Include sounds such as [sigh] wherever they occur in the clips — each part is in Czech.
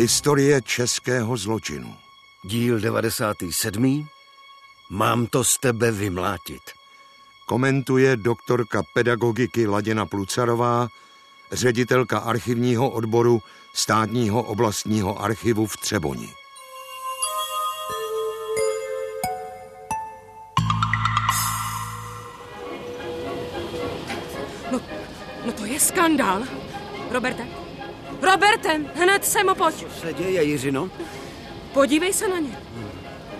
Historie českého zločinu. Díl 97. Mám to z tebe vymlátit. Komentuje doktorka pedagogiky Ladina Plucarová, ředitelka archivního odboru státního oblastního archivu v Třeboni. No, no to je skandál. Roberte, Roberte, hned sem pojď. Co se děje, Jiřino? Podívej se na ně.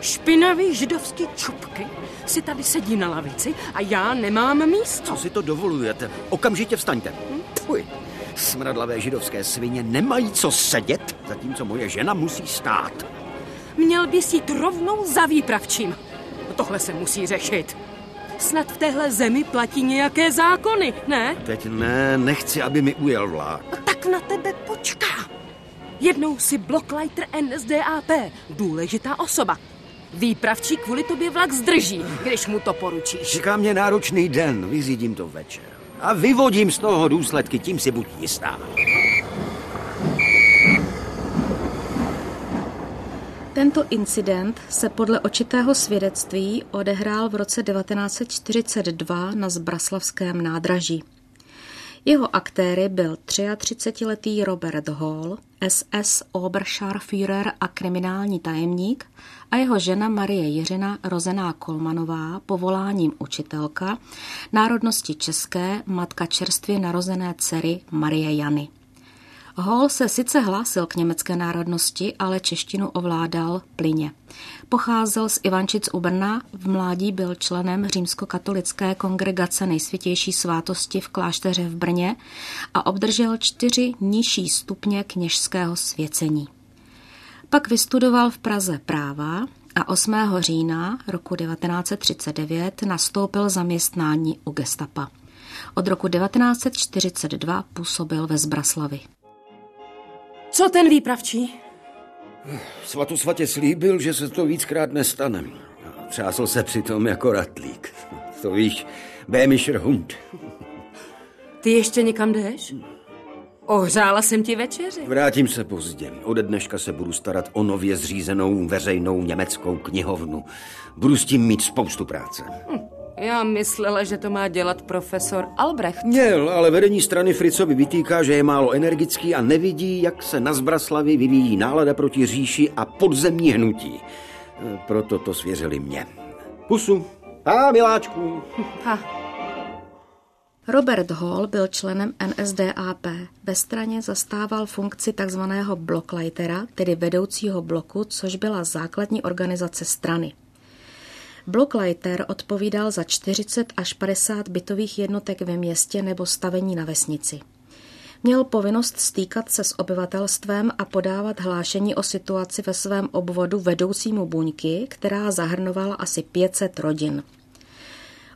Špinavý židovský čupky si tady sedí na lavici a já nemám místo. Co si to dovolujete? Okamžitě vstaňte. Fuj. Smradlavé židovské svině nemají co sedět, zatímco moje žena musí stát. Měl bys jít rovnou za výpravčím. Tohle se musí řešit. Snad v téhle zemi platí nějaké zákony, ne? Teď ne, nechci, aby mi ujel vlák. Tak na tebe počká. Jednou si blocklighter NSDAP, důležitá osoba. Výpravčí kvůli tobě vlak zdrží, když mu to poručíš. Čeká mě náročný den, vyřídím to večer. A vyvodím z toho důsledky, tím si buď jistá. Tento incident se podle očitého svědectví odehrál v roce 1942 na Zbraslavském nádraží. Jeho aktéry byl 33-letý Robert Hall, SS Oberscharführer a kriminální tajemník a jeho žena Marie Jiřina, rozená Kolmanová, povoláním učitelka, národnosti české, matka čerstvě narozené dcery Marie Jany. Hall se sice hlásil k německé národnosti, ale češtinu ovládal plyně. Pocházel z Ivančic u Brna, v mládí byl členem římskokatolické kongregace nejsvětější svátosti v klášteře v Brně a obdržel čtyři nižší stupně kněžského svěcení. Pak vystudoval v Praze práva a 8. října roku 1939 nastoupil zaměstnání u gestapa. Od roku 1942 působil ve Zbraslavi. Co ten výpravčí? Svatosvatě slíbil, že se to víckrát nestane. Třásl se přitom jako ratlík. To víš, Bémischer Hund. Ty ještě někam jdeš? Ohřála jsem ti večeři. Vrátím se pozdě. Ode dneška se budu starat o nově zřízenou veřejnou německou knihovnu. Budu s tím mít spoustu práce. Hm. Já myslela, že to má dělat profesor Albrecht. Měl, ale vedení strany Fricovi vytýká, že je málo energický a nevidí, jak se na Zbraslavi vyvíjí nálada proti říši a podzemní hnutí. Proto to svěřili mě. Pusu. A miláčku. Ha. Robert Hall byl členem NSDAP. Ve straně zastával funkci takzvaného blocklightera, tedy vedoucího bloku, což byla základní organizace strany. Blocklighter odpovídal za 40 až 50 bytových jednotek ve městě nebo stavení na vesnici. Měl povinnost stýkat se s obyvatelstvem a podávat hlášení o situaci ve svém obvodu vedoucímu buňky, která zahrnovala asi 500 rodin.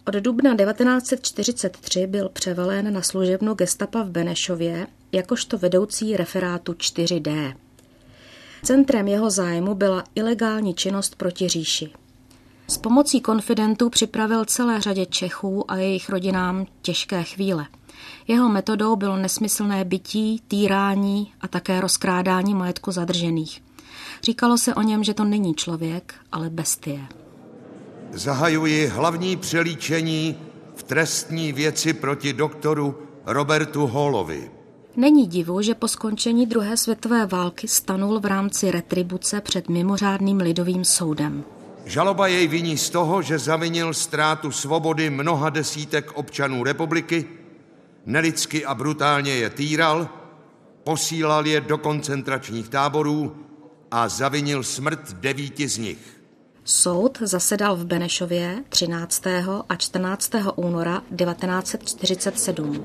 Od dubna 1943 byl převelen na služebnu gestapa v Benešově jakožto vedoucí referátu 4D. Centrem jeho zájmu byla ilegální činnost proti říši. S pomocí konfidentů připravil celé řadě Čechů a jejich rodinám těžké chvíle. Jeho metodou bylo nesmyslné bytí, týrání a také rozkrádání majetku zadržených. Říkalo se o něm, že to není člověk, ale bestie. Zahajuji hlavní přelíčení v trestní věci proti doktoru Robertu Hallovi. Není divu, že po skončení druhé světové války stanul v rámci retribuce před mimořádným lidovým soudem. Žaloba jej viní z toho, že zavinil ztrátu svobody mnoha desítek občanů republiky, nelidsky a brutálně je týral, posílal je do koncentračních táborů a zavinil smrt devíti z nich. Soud zasedal v Benešově 13. a 14. února 1947.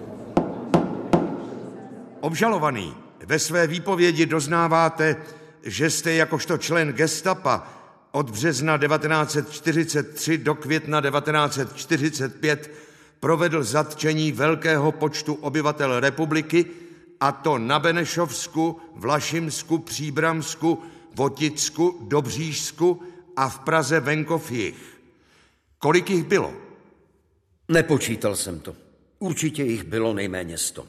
Obžalovaný, ve své výpovědi doznáváte, že jste jakožto člen gestapa od března 1943 do května 1945 provedl zatčení velkého počtu obyvatel republiky, a to na Benešovsku, Vlašimsku, Příbramsku, Voticku, Dobřížsku a v Praze venkov jich. Kolik jich bylo? Nepočítal jsem to. Určitě jich bylo nejméně sto.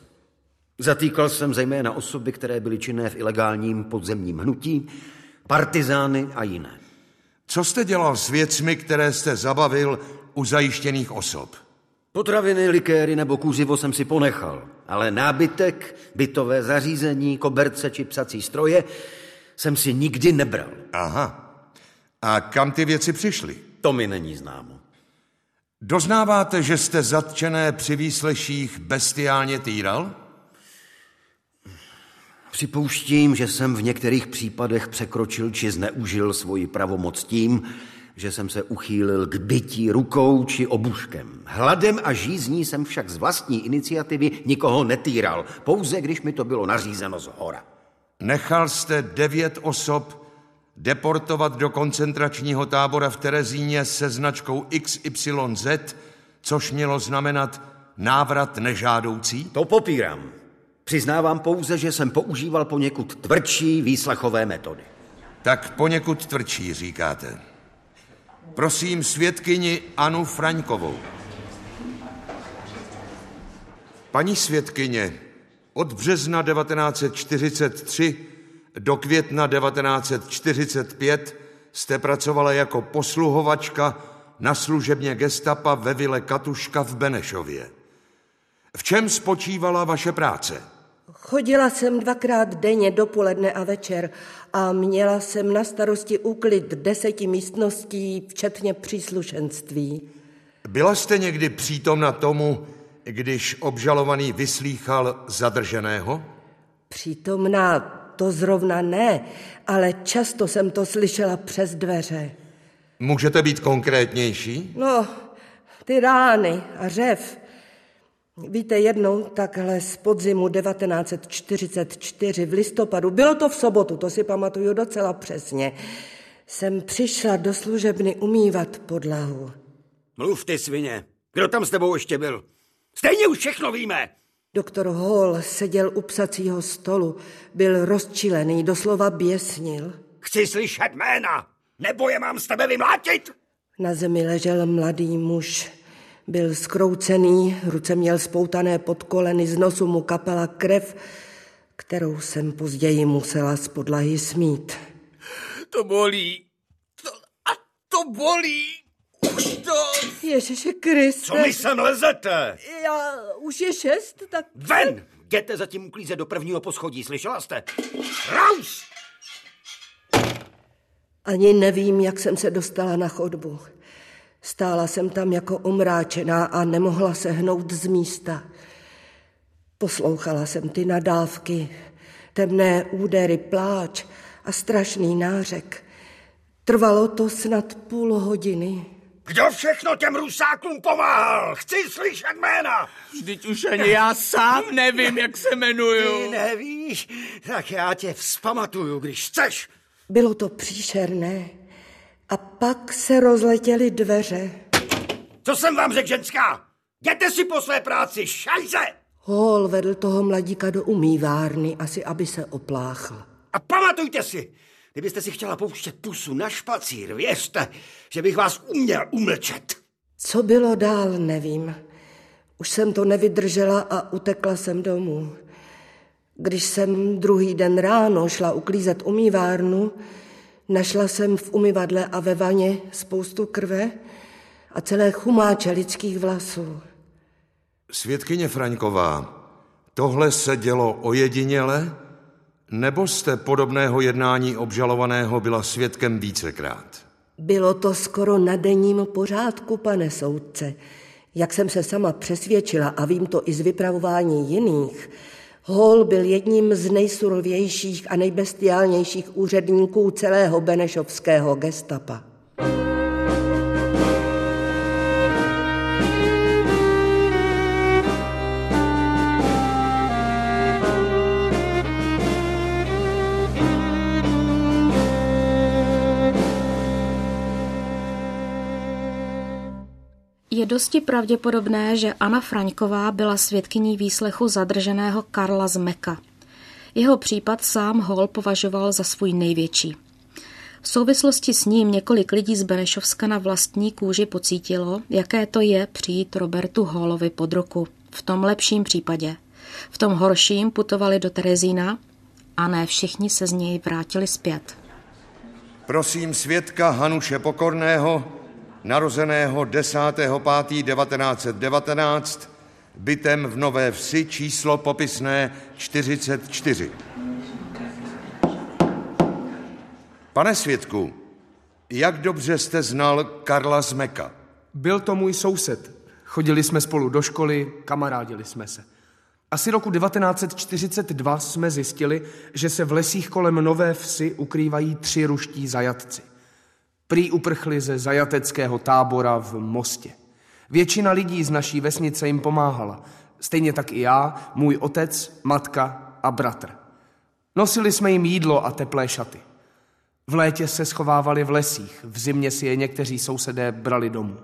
Zatýkal jsem zejména osoby, které byly činné v ilegálním podzemním hnutí, partizány a jiné. Co jste dělal s věcmi, které jste zabavil u zajištěných osob? Potraviny, likéry nebo kůzivo jsem si ponechal, ale nábytek, bytové zařízení, koberce či psací stroje jsem si nikdy nebral. Aha. A kam ty věci přišly? To mi není známo. Doznáváte, že jste zatčené při výsleších bestiálně týral? Připouštím, že jsem v některých případech překročil či zneužil svoji pravomoc tím, že jsem se uchýlil k bytí rukou či obuškem. Hladem a žízní jsem však z vlastní iniciativy nikoho netýral, pouze když mi to bylo nařízeno z hora. Nechal jste devět osob deportovat do koncentračního tábora v Terezíně se značkou XYZ, což mělo znamenat návrat nežádoucí? To popírám. Přiznávám pouze, že jsem používal poněkud tvrdší výslechové metody. Tak poněkud tvrdší, říkáte. Prosím svědkyni Anu Fraňkovou. Paní svědkyně, od března 1943 do května 1945 jste pracovala jako posluhovačka na služebně gestapa ve vile Katuška v Benešově. V čem spočívala vaše práce? Chodila jsem dvakrát denně, dopoledne a večer a měla jsem na starosti úklid deseti místností, včetně příslušenství. Byla jste někdy přítomna tomu, když obžalovaný vyslýchal zadrženého? Přítomná to zrovna ne, ale často jsem to slyšela přes dveře. Můžete být konkrétnější? No, ty rány a řev. Víte, jednou takhle z podzimu 1944 v listopadu, bylo to v sobotu, to si pamatuju docela přesně, jsem přišla do služebny umývat podlahu. Mluv ty, svině. Kdo tam s tebou ještě byl? Stejně už všechno víme. Doktor Hall seděl u psacího stolu, byl rozčilený, doslova běsnil. Chci slyšet jména, nebo je mám z tebe vymlátit? Na zemi ležel mladý muž. Byl skroucený, ruce měl spoutané pod koleny, z nosu mu kapela krev, kterou jsem později musela z podlahy smít. To bolí. To, a to bolí. Už to... Ježiši Kriste. Co mi sem lezete? Já, už je šest, tak... Ven! Jděte zatím uklízet do prvního poschodí, slyšela jste? Raus! Ani nevím, jak jsem se dostala na chodbu. Stála jsem tam jako omráčená a nemohla se hnout z místa. Poslouchala jsem ty nadávky, temné údery, pláč a strašný nářek. Trvalo to snad půl hodiny. Kdo všechno těm rusákům pomáhal? Chci slyšet jména! Vždyť už ani já sám nevím, jak se Ty jmenuju. nevíš? Tak já tě vzpamatuju, když chceš. Bylo to příšerné. A pak se rozletěly dveře. Co jsem vám řekl, ženská? Jděte si po své práci, šajze! Hall vedl toho mladíka do umývárny, asi aby se opláchl. A pamatujte si, kdybyste si chtěla pouštět pusu na špacír, věřte, že bych vás uměl umlčet. Co bylo dál, nevím. Už jsem to nevydržela a utekla jsem domů. Když jsem druhý den ráno šla uklízet umývárnu, našla jsem v umyvadle a ve vaně spoustu krve a celé chumáče lidských vlasů. Svědkyně Fraňková, tohle se dělo ojediněle, nebo jste podobného jednání obžalovaného byla svědkem vícekrát? Bylo to skoro na denním pořádku, pane soudce. Jak jsem se sama přesvědčila a vím to i z vypravování jiných, Hall byl jedním z nejsurovějších a nejbestiálnějších úředníků celého benešovského gestapa. Je dosti pravděpodobné, že Anna Fraňková byla svědkyní výslechu zadrženého Karla Zmeka. Jeho případ sám Hall považoval za svůj největší. V souvislosti s ním několik lidí z Benešovska na vlastní kůži pocítilo, jaké to je přijít Robertu Hallovi pod ruku. V tom lepším případě. V tom horším putovali do Terezína a ne všichni se z něj vrátili zpět. Prosím svědka Hanuše Pokorného, narozeného 10.5.1919, bytem v Nové Vsi, číslo popisné 44. Pane svědku, jak dobře jste znal Karla Zmeka? Byl to můj soused. Chodili jsme spolu do školy, kamarádili jsme se. Asi roku 1942 jsme zjistili, že se v lesích kolem Nové Vsi ukrývají tři ruští zajatci. Prý uprchli ze zajateckého tábora v Mostě. Většina lidí z naší vesnice jim pomáhala. Stejně tak i já, můj otec, matka a bratr. Nosili jsme jim jídlo a teplé šaty. V létě se schovávali v lesích, v zimě si je někteří sousedé brali domů.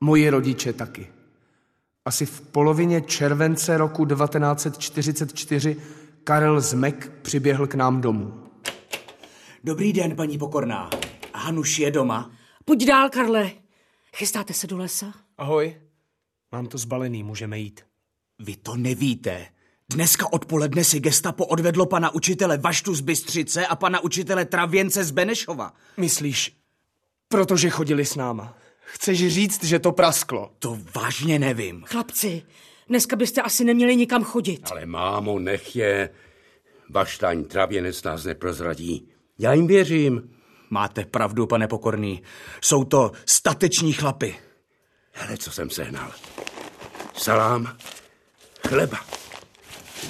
Moji rodiče taky. Asi v polovině července roku 1944 Karel Zmek přiběhl k nám domů. Dobrý den, paní Pokorná. Hanuš je doma? Pojď dál, Karle. Chystáte se do lesa? Ahoj. Mám to zbalený, můžeme jít. Vy to nevíte. Dneska odpoledne si gestapo odvedlo pana učitele Vaštu z Bystřice a pana učitele Travěnce z Benešova. Myslíš, protože chodili s náma. Chceš říct, že to prasklo? To vážně nevím. Chlapci, dneska byste asi neměli nikam chodit. Ale mámo, nech je. Vaštaň travěnec nás neprozradí. Já jim věřím. Máte pravdu, pane Pokorný. Jsou to stateční chlapy. Hele, co jsem sehnal. Salám, chleba,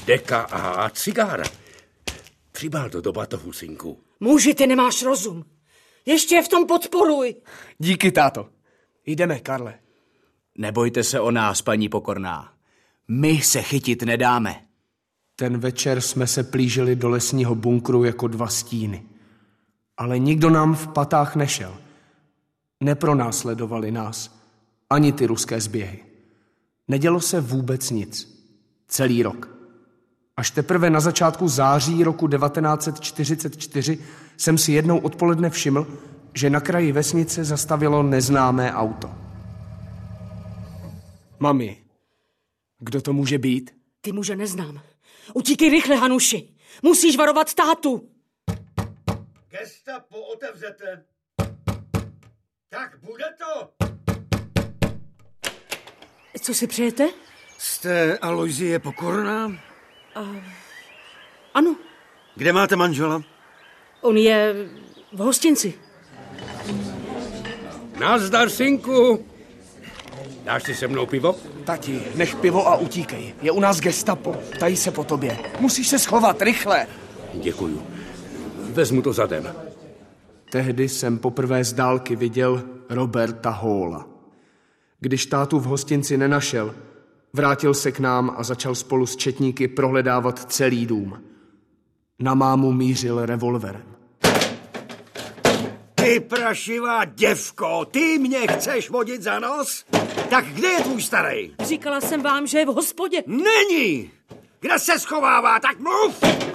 deka a cigára. Přibál to do batohu, synku. Muži, ty nemáš rozum. Ještě je v tom podporuj. Díky, táto. Jdeme, Karle. Nebojte se o nás, paní Pokorná. My se chytit nedáme. Ten večer jsme se plížili do lesního bunkru jako dva stíny. Ale nikdo nám v patách nešel. Nepronásledovali nás. Ani ty ruské zběhy. Nedělo se vůbec nic. Celý rok. Až teprve na začátku září roku 1944 jsem si jednou odpoledne všiml, že na kraji vesnice zastavilo neznámé auto. Mami, kdo to může být? Ty muže neznám. Utíkej rychle, Hanuši. Musíš varovat tátu. Gestapo otevřete. Tak bude to. Co si přejete? Jste Aloizie Pokorná? Ano, Kde máte manžela? on je v hostinci. Nazdar, synku. Dáš si se mnou pivo? Tati, nech pivo a utíkej. Je u nás gestapo. Tají se po tobě. Musíš se schovat, rychle. Děkuju. Vezmu to zadem. Tehdy jsem poprvé z dálky viděl Roberta Hóla. Když tátu v hostinci nenašel, vrátil se k nám a začal spolu s četníky prohledávat celý dům. Na mámu mířil revolverem. Ty prašivá děvko, ty mě chceš vodit za nos? Tak kde je tvůj starý? Říkala jsem vám, že je v hospodě. Není! Kde se schovává, tak mluv!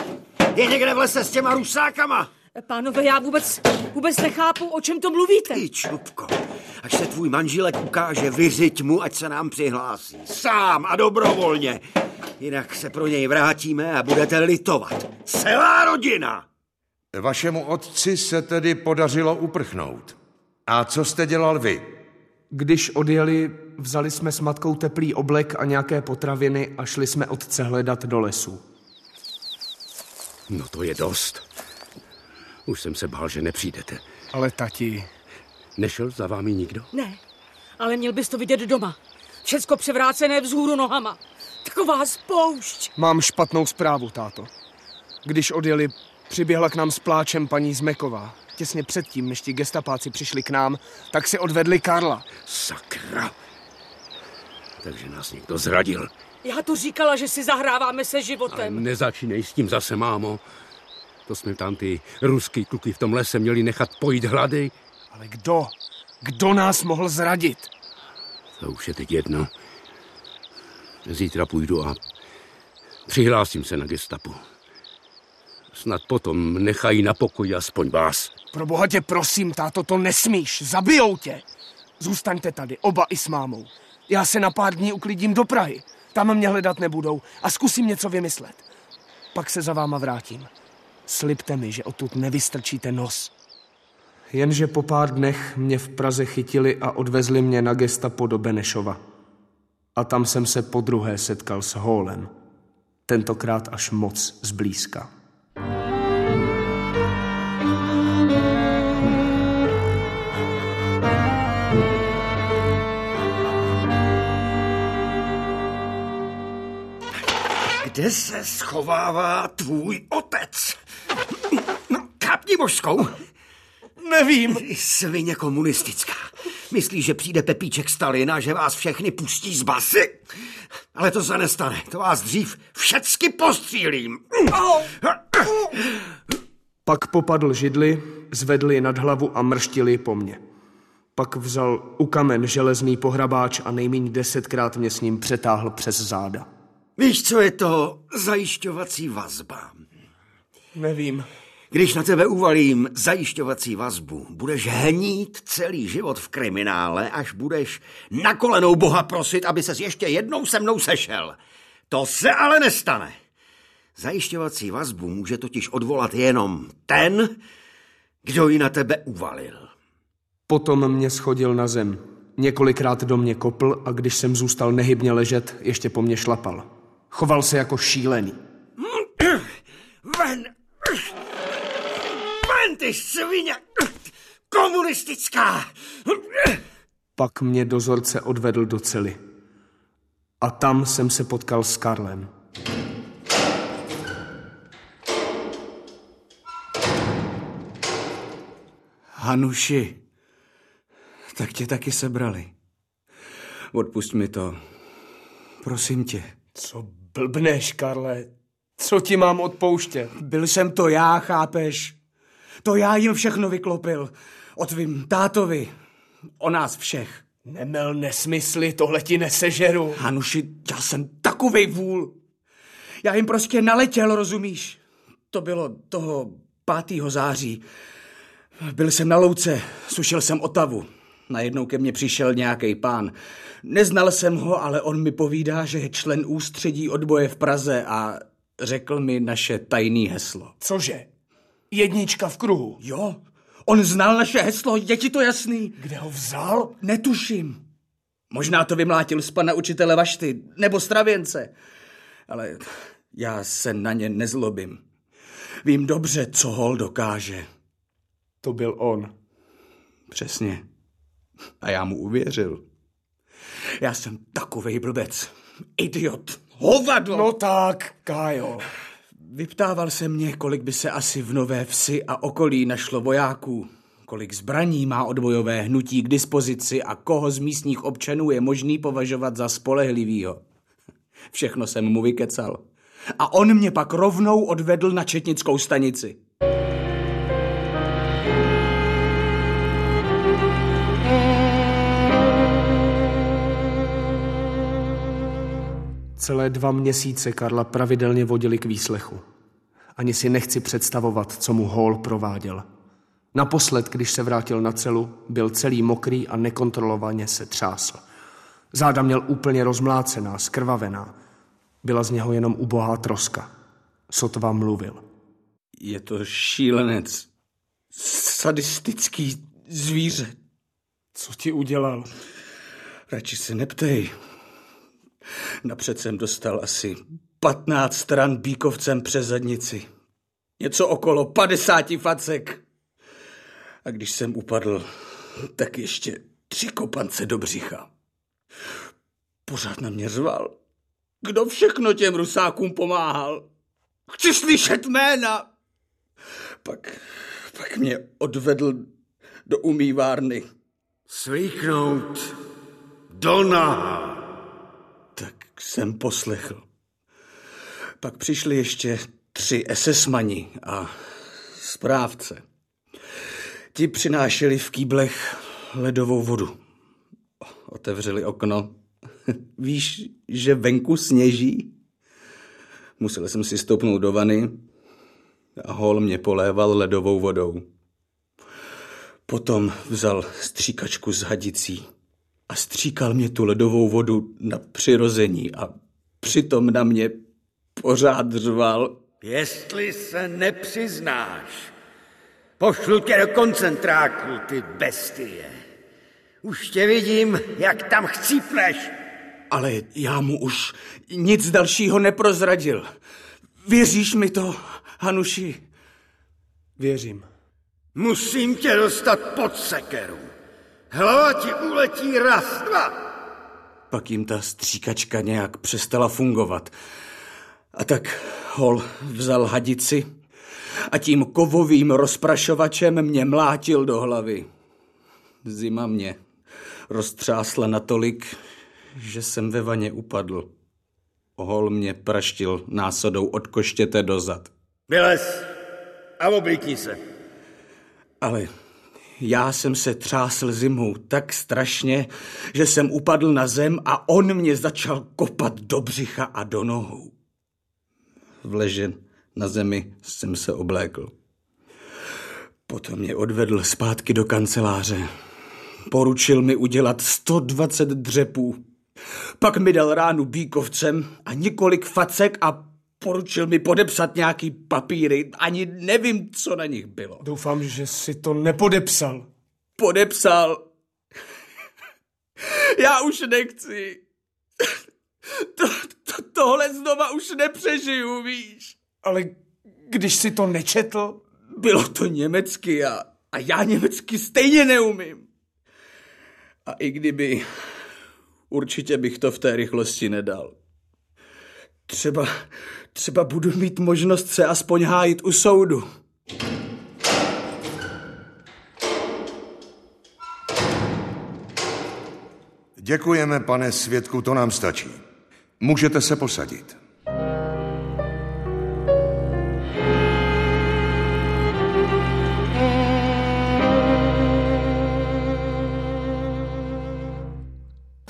Je někde v lese s těma rusákama? Pánové, já vůbec, vůbec nechápu, o čem to mluvíte. Ty čupko, až se tvůj manželek ukáže, vyřiď mu, ať se nám přihlásí. Sám a dobrovolně. Jinak se pro něj vrátíme a budete litovat. Celá rodina! Vašemu otci se tedy podařilo uprchnout. A co jste dělal vy? Když odjeli, vzali jsme s matkou teplý oblek a nějaké potraviny a šli jsme otce hledat do lesu. No to je dost. Už jsem se bál, že nepřijdete. Ale tati, Nešel za vámi nikdo? Ne, ale měl bys to vidět doma. Všecko převrácené vzhůru nohama. Taková spoušť. mám špatnou zprávu, táto. Když odjeli, přiběhla k nám s pláčem paní Zmeková. Těsně předtím, než ti gestapáci přišli k nám, tak si odvedli Karla. Sakra. Takže nás někdo zradil. Já to říkala, že si zahráváme se Ale životem. nezačínej s tím zase, mámo. To jsme tam ty ruský kluky v tom lese měli nechat pojít hlady. Ale kdo? Kdo nás mohl zradit? To už je teď jedno. Zítra půjdu a přihlásím se na gestapu. Snad potom nechají na pokoji aspoň vás. Pro boha tě prosím, táto, to nesmíš. Zabijou tě. Zůstaňte tady, oba i s mámou. Já se na pár dní uklidím do Prahy. Tam mě hledat nebudou a zkusím něco vymyslet. Pak se za váma vrátím. Slibte mi, že odtud nevystrčíte nos. Jenže po pár dnech mě v Praze chytili a odvezli mě na gestapo do Benešova. A tam jsem se po druhé setkal s Hólem. Tentokrát až moc zblízka. Kde se schovává tvůj otec? No, kápni božskou. Nevím. Svině komunistická. Myslíš, že přijde Pepíček Stalina, že vás všechny pustí z basy? Ale to se nestane. To vás dřív všecky postřílím. Pak popadl židli, zvedli nad hlavu a mrštili po mně. Pak vzal u kamen železný pohrabáč a nejméně desetkrát mě s ním přetáhl přes záda. Víš, co je to zajišťovací vazba? Nevím. Když na tebe uvalím zajišťovací vazbu, budeš hnít celý život v kriminále, až budeš na kolenou Boha prosit, aby ses ještě jednou se mnou sešel. To se ale nestane. Zajišťovací vazbu může totiž odvolat jenom ten, kdo ji na tebe uvalil. Potom mě schodil na zem. Několikrát do mě kopl a když jsem zůstal nehybně ležet, ještě po mně šlapal. Choval se jako šílený. Ven! Ven, ty svině! Komunistická! Pak mě dozorce odvedl do cely. A tam jsem se potkal s Karlem. Hanuši, tak tě taky sebrali. Odpust mi to. Prosím tě. Co blbneš, Karle? Co ti mám odpouštět? Byl jsem to já, chápeš? To já jim všechno vyklopil. O tvým tátovi. O nás všech. Nemel nesmysly, tohle ti nesežeru. Hanuši, já jsem takovej vůl. Já jim prostě naletěl, rozumíš? To bylo toho 5. září. Byl jsem na louce, sušil jsem Otavu. Najednou ke mně přišel nějaký pán. Neznal jsem ho, ale on mi povídá, že je člen ústředí odboje v Praze a řekl mi naše tajný heslo. Cože? Jednička v kruhu. Jo, on znal naše heslo, je ti to jasný? Kde ho vzal? Netuším. Možná to vymlátil z pana učitele Vašty, nebo stravěnce. Ale já se na ně nezlobím. Vím dobře, co hol dokáže. To byl on. Přesně. A já mu uvěřil. Já jsem takovej blbec. Idiot. Hovado. No tak, Kájo. Vyptával se mě, kolik by se asi v Nové Vsi a okolí našlo vojáků, kolik zbraní má odbojové hnutí k dispozici a koho z místních občanů je možný považovat za spolehlivýho. Všechno jsem mu vykecal. A on mě pak rovnou odvedl na četnickou stanici. Celé dva měsíce Karla pravidelně vodili k výslechu. Ani si nechci představovat, co mu Hall prováděl. Naposled, když se vrátil na celu, byl celý mokrý a nekontrolovaně se třásl. Záda měl úplně rozmlácená, skrvavená. Byla z něho jenom ubohá troska. Sotva mluvil. Je to šílenec. Sadistický zvíře. Co ti udělal? Radši se neptej. Napřed jsem dostal asi 15 stran bíkovcem přes zadnici. Něco okolo 50 facek. A když jsem upadl, tak ještě tři kopance do břicha. Pořád na mě řval. Kdo všechno těm rusákům pomáhal? Chci slyšet jména. Pak, pak mě odvedl do umývárny. Svíknout do náha. Jsem poslechl. Pak přišli ještě tři SS-mani a správce. Ti přinášeli v kýblech ledovou vodu. Otevřeli okno. [laughs] Víš, že venku sněží? Musel jsem si stoupnout do vany a hol mě poléval ledovou vodou. Potom vzal stříkačku s hadicí a stříkal mě tu ledovou vodu na přirození a přitom na mě pořád řval. Jestli se nepřiznáš, pošlu tě do koncentráku, ty bestie. Už tě vidím, jak tam chcípneš. Ale já mu už nic dalšího neprozradil. Věříš mi to, Hanuši? Věřím. Musím tě dostat pod sekeru. Hlava ti uletí raz, dva. Pak jim ta stříkačka nějak přestala fungovat. A tak hol vzal hadici a tím kovovým rozprašovačem mě mlátil do hlavy. Zima mě roztřásla natolik, že jsem ve vaně upadl. Hol mě praštil násodou od koštěte dozad. Vylez a oblíkni se. Ale já jsem se třásl zimou tak strašně, že jsem upadl na zem a on mě začal kopat do břicha a do nohou. Vležen na zemi jsem se oblékl. Potom mě odvedl zpátky do kanceláře. Poručil mi udělat 120 dřepů. Pak mi dal ránu bíkovcem a několik facek a poručil mi podepsat nějaký papíry. Ani nevím, co na nich bylo. Doufám, že si to nepodepsal. Podepsal. Já už nechci. To, to, tohle znova už nepřežiju, víš. Ale když si to nečetl? Bylo to německy a, a já německy stejně neumím. A i kdyby, určitě bych to v té rychlosti nedal. Třeba, třeba budu mít možnost se aspoň hájit u soudu. Děkujeme, pane svědku, to nám stačí. Můžete se posadit.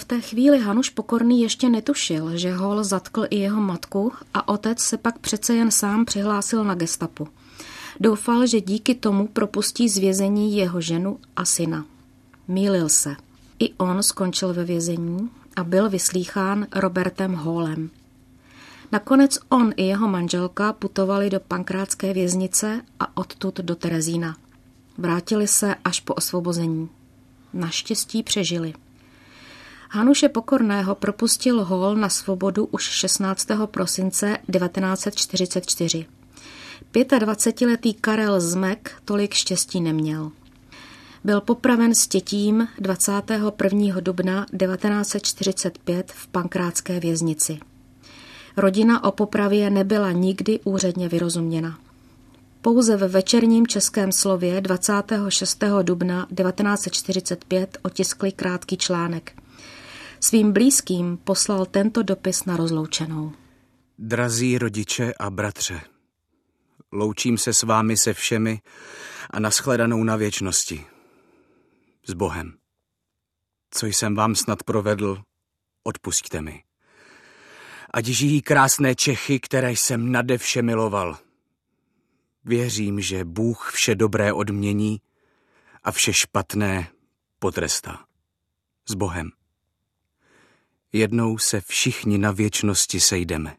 Té chvíli Hanuš Pokorný ještě netušil, že Hol zatkl i jeho matku a otec se pak přece jen sám přihlásil na gestapu. Doufal, že díky tomu propustí z vězení jeho ženu a syna. Mýlil se. I on skončil ve vězení a byl vyslýchán Robertem Hallem. Nakonec on i jeho manželka putovali do pankrátské věznice a odtud do Terezína. Vrátili se až po osvobození. Naštěstí přežili. Hanuše Pokorného propustil Hall na svobodu už 16. prosince 1944. 25-letý Karel Zmek tolik štěstí neměl. Byl popraven s tětím 21. dubna 1945 v pankrátské věznici. Rodina o popravě nebyla nikdy úředně vyrozuměna. Pouze ve večerním českém slově 26. dubna 1945 otiskli krátký článek – Svým blízkým poslal tento dopis na rozloučenou. Drazí rodiče a bratře, loučím se s vámi se všemi a naschledanou na věčnosti. S Bohem. Co jsem vám snad provedl, odpusťte mi. Ať žijí krásné Čechy, které jsem nade vše miloval. Věřím, že Bůh vše dobré odmění a vše špatné potrestá. S Bohem. Jednou se všichni na věčnosti sejdeme.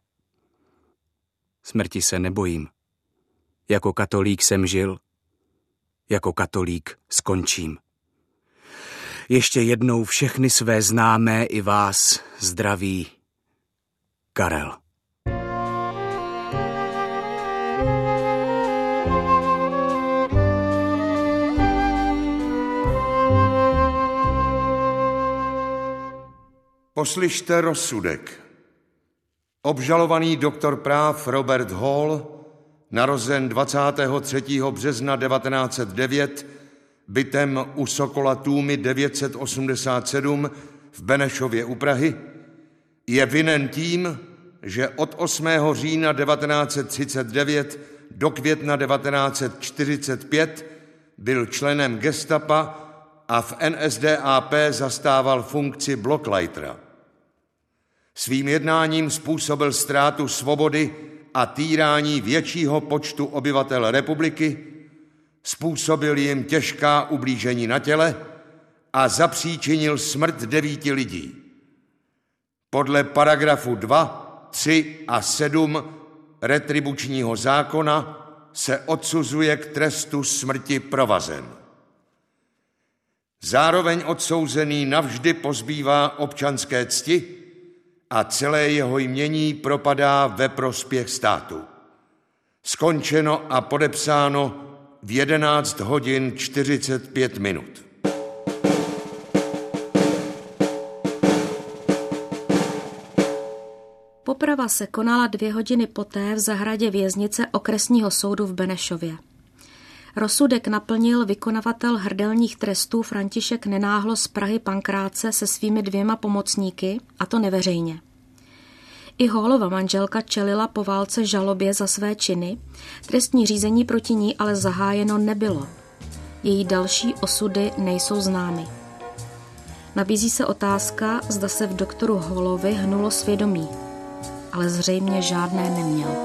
Smrti se nebojím. Jako katolík jsem žil, jako katolík skončím. Ještě jednou všechny své známé i vás zdraví Karel. Poslyšte rozsudek. Obžalovaný doktor práv Robert Hall, narozen 23. března 1909, bytem u Sokola Tůmy 987 v Benešově u Prahy, je vinen tím, že od 8. října 1939 do května 1945 byl členem gestapa a v NSDAP zastával funkci blocklightera. Svým jednáním způsobil ztrátu svobody a týrání většího počtu obyvatel republiky, způsobil jim těžká ublížení na těle a zapříčinil smrt devíti lidí. Podle paragrafu 2 3 a 7 retribučního zákona se odsuzuje k trestu smrti provazem. Zároveň odsouzený navždy pozbývá občanské cti a celé jeho jmění propadá ve prospěch státu. Skončeno a podepsáno v 11 hodin 45 minut. Poprava se konala dvě hodiny poté v zahradě věznice okresního soudu v Benešově. Rozsudek naplnil vykonavatel hrdelních trestů František Nenáhlo z Prahy Pankráce se svými dvěma pomocníky, a to neveřejně. I Hólova manželka čelila po válce žalobě za své činy, trestní řízení proti ní ale zahájeno nebylo. Její další osudy nejsou známy. Nabízí se otázka, zda se v doktoru Holovi hnulo svědomí, ale zřejmě žádné neměl.